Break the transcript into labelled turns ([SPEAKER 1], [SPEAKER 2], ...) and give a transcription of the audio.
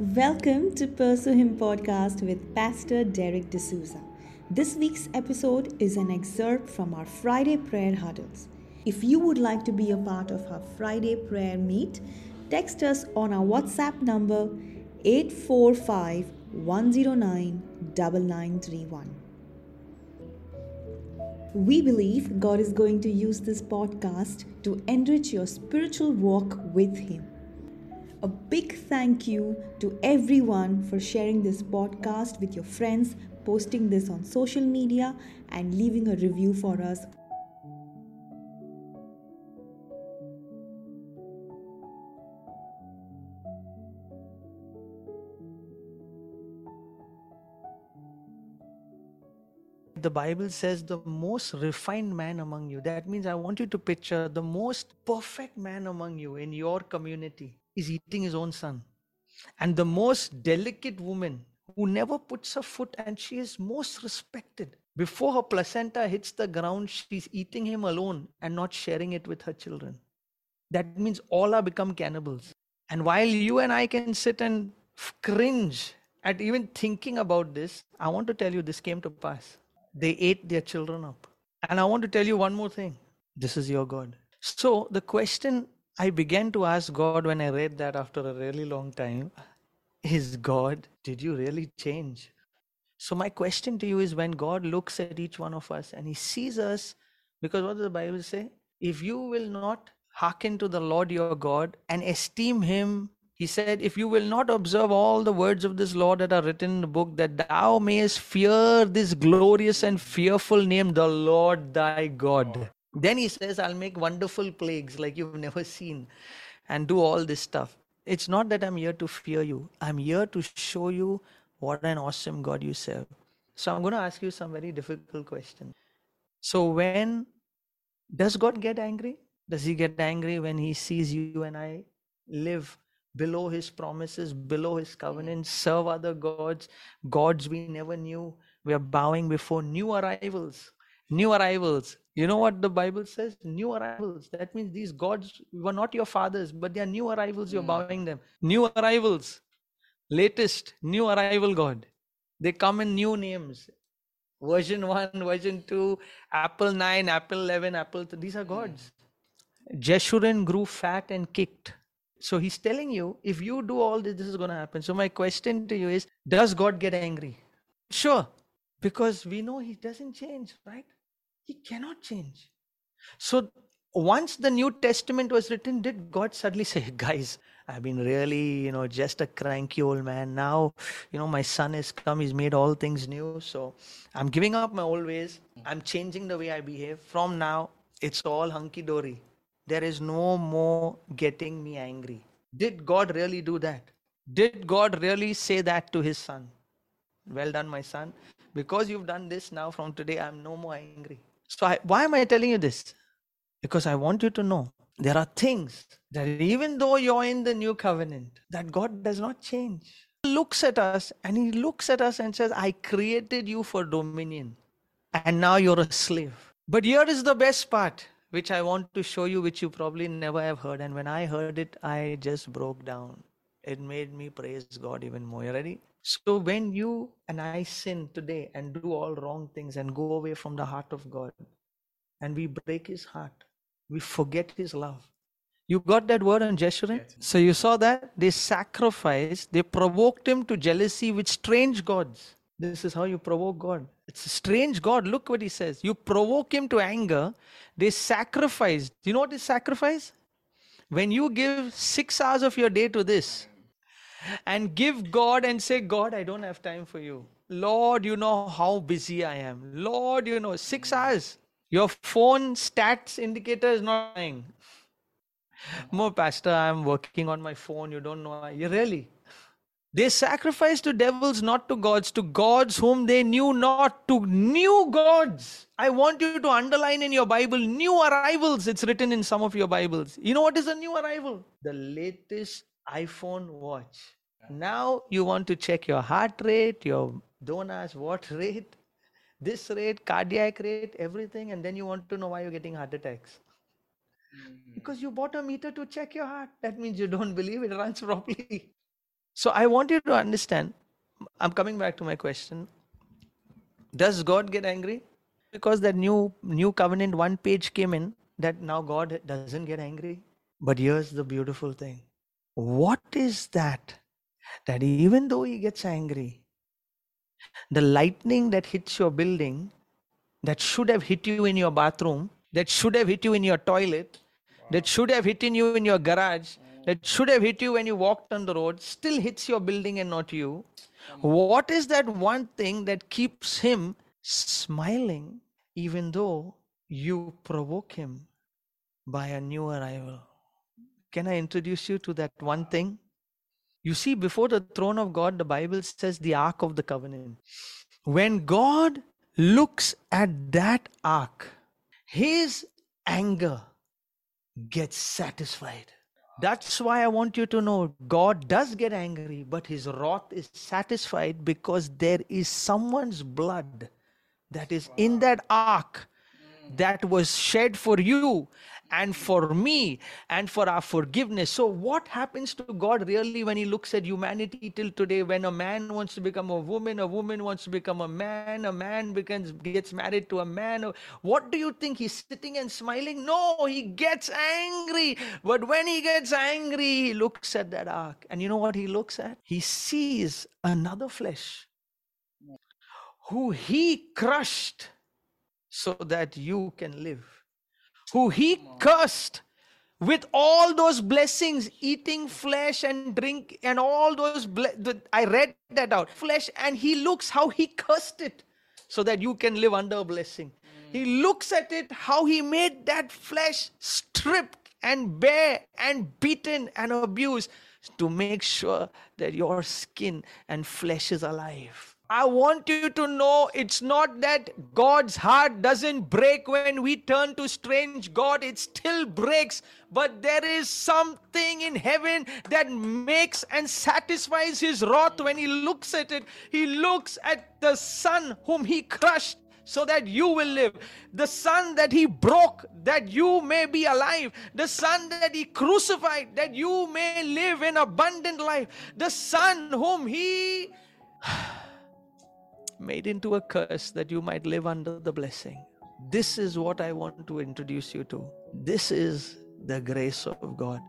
[SPEAKER 1] Welcome to Pursue Him podcast with Pastor Derek D'Souza. This week's episode is an excerpt from our Friday prayer huddles. If you would like to be a part of our Friday prayer meet, text us on our WhatsApp number 845 109 9931. We believe God is going to use this podcast to enrich your spiritual walk with Him. A big thank you to everyone for sharing this podcast with your friends, posting this on social media, and leaving a review for us.
[SPEAKER 2] The Bible says the most refined man among you. That means I want you to picture the most perfect man among you in your community is eating his own son. And the most delicate woman who never puts her foot and she is most respected. Before her placenta hits the ground, she's eating him alone and not sharing it with her children. That means all are become cannibals. And while you and I can sit and cringe at even thinking about this, I want to tell you this came to pass. They ate their children up. And I want to tell you one more thing this is your God. So the question I began to ask God when I read that after a really long time is God, did you really change? So, my question to you is when God looks at each one of us and He sees us, because what does the Bible say? If you will not hearken to the Lord your God and esteem Him, He said, if you will not observe all the words of this law that are written in the book, that thou mayest fear this glorious and fearful name, the Lord thy God. Then he says, I'll make wonderful plagues like you've never seen and do all this stuff. It's not that I'm here to fear you, I'm here to show you what an awesome God you serve. So I'm going to ask you some very difficult questions. So, when does God get angry? Does he get angry when he sees you and I live below his promises, below his covenants, serve other gods, gods we never knew? We are bowing before new arrivals, new arrivals you know what the Bible says? New arrivals. That means these gods were not your fathers, but they are new arrivals. You're mm. bowing them. New arrivals. Latest, new arrival God. They come in new names. Version 1, version 2, Apple 9, Apple 11, Apple. These are gods. Jeshurun grew fat and kicked. So he's telling you, if you do all this, this is going to happen. So my question to you is, does God get angry? Sure, because we know he doesn't change, right? He cannot change. So once the New Testament was written, did God suddenly say, guys, I've been really, you know, just a cranky old man. Now, you know, my son has come, he's made all things new. So I'm giving up my old ways. I'm changing the way I behave. From now, it's all hunky dory. There is no more getting me angry. Did God really do that? Did God really say that to his son? Well done, my son. Because you've done this now, from today, I'm no more angry. So, I, why am I telling you this? Because I want you to know there are things that even though you're in the new covenant, that God does not change. He looks at us and He looks at us and says, I created you for dominion, and now you're a slave. But here is the best part, which I want to show you, which you probably never have heard. And when I heard it, I just broke down. It made me praise God even more. You ready? So when you and I sin today and do all wrong things and go away from the heart of God and we break his heart, we forget his love. You got that word on Jeshurun? So you saw that? They sacrificed, they provoked him to jealousy with strange gods. This is how you provoke God. It's a strange God. Look what he says. You provoke him to anger. They sacrificed. Do you know what is sacrifice? When you give six hours of your day to this, and give God and say, God, I don't have time for you. Lord, you know how busy I am. Lord, you know, six hours. Your phone stats indicator is not dying. More, Pastor, I'm working on my phone. You don't know. You really? They sacrificed to devils, not to gods, to gods whom they knew not, to new gods. I want you to underline in your Bible new arrivals. It's written in some of your Bibles. You know what is a new arrival? The latest iPhone watch. Now you want to check your heart rate, your don't ask what rate, this rate, cardiac rate, everything, and then you want to know why you're getting heart attacks. Mm-hmm. Because you bought a meter to check your heart. That means you don't believe it runs properly. So I want you to understand. I'm coming back to my question. Does God get angry? Because that new new covenant one page came in that now God doesn't get angry. But here's the beautiful thing. What is that? That even though he gets angry, the lightning that hits your building, that should have hit you in your bathroom, that should have hit you in your toilet, that should have hit you in your garage, mm. that should have hit you when you walked on the road, still hits your building and not you. Mm. What is that one thing that keeps him smiling even though you provoke him by a new arrival? Can I introduce you to that one thing? You see, before the throne of God, the Bible says the Ark of the Covenant. When God looks at that ark, his anger gets satisfied. That's why I want you to know God does get angry, but his wrath is satisfied because there is someone's blood that is in that ark that was shed for you and for me and for our forgiveness. So, what happens to God really when He looks at humanity till today? When a man wants to become a woman, a woman wants to become a man, a man becomes gets married to a man. What do you think? He's sitting and smiling? No, he gets angry. But when he gets angry, he looks at that ark. And you know what he looks at? He sees another flesh who he crushed so that you can live who he cursed with all those blessings, eating flesh and drink and all those. Ble- I read that out. Flesh, and he looks how he cursed it so that you can live under a blessing. Mm. He looks at it how he made that flesh stripped and bare and beaten and abused to make sure that your skin and flesh is alive. I want you to know it's not that God's heart doesn't break when we turn to strange God, it still breaks. But there is something in heaven that makes and satisfies his wrath when he looks at it. He looks at the son whom he crushed so that you will live. The son that he broke, that you may be alive. The son that he crucified, that you may live an abundant life. The son whom he made into a curse that you might live under the blessing. This is what I want to introduce you to. This is the grace of God.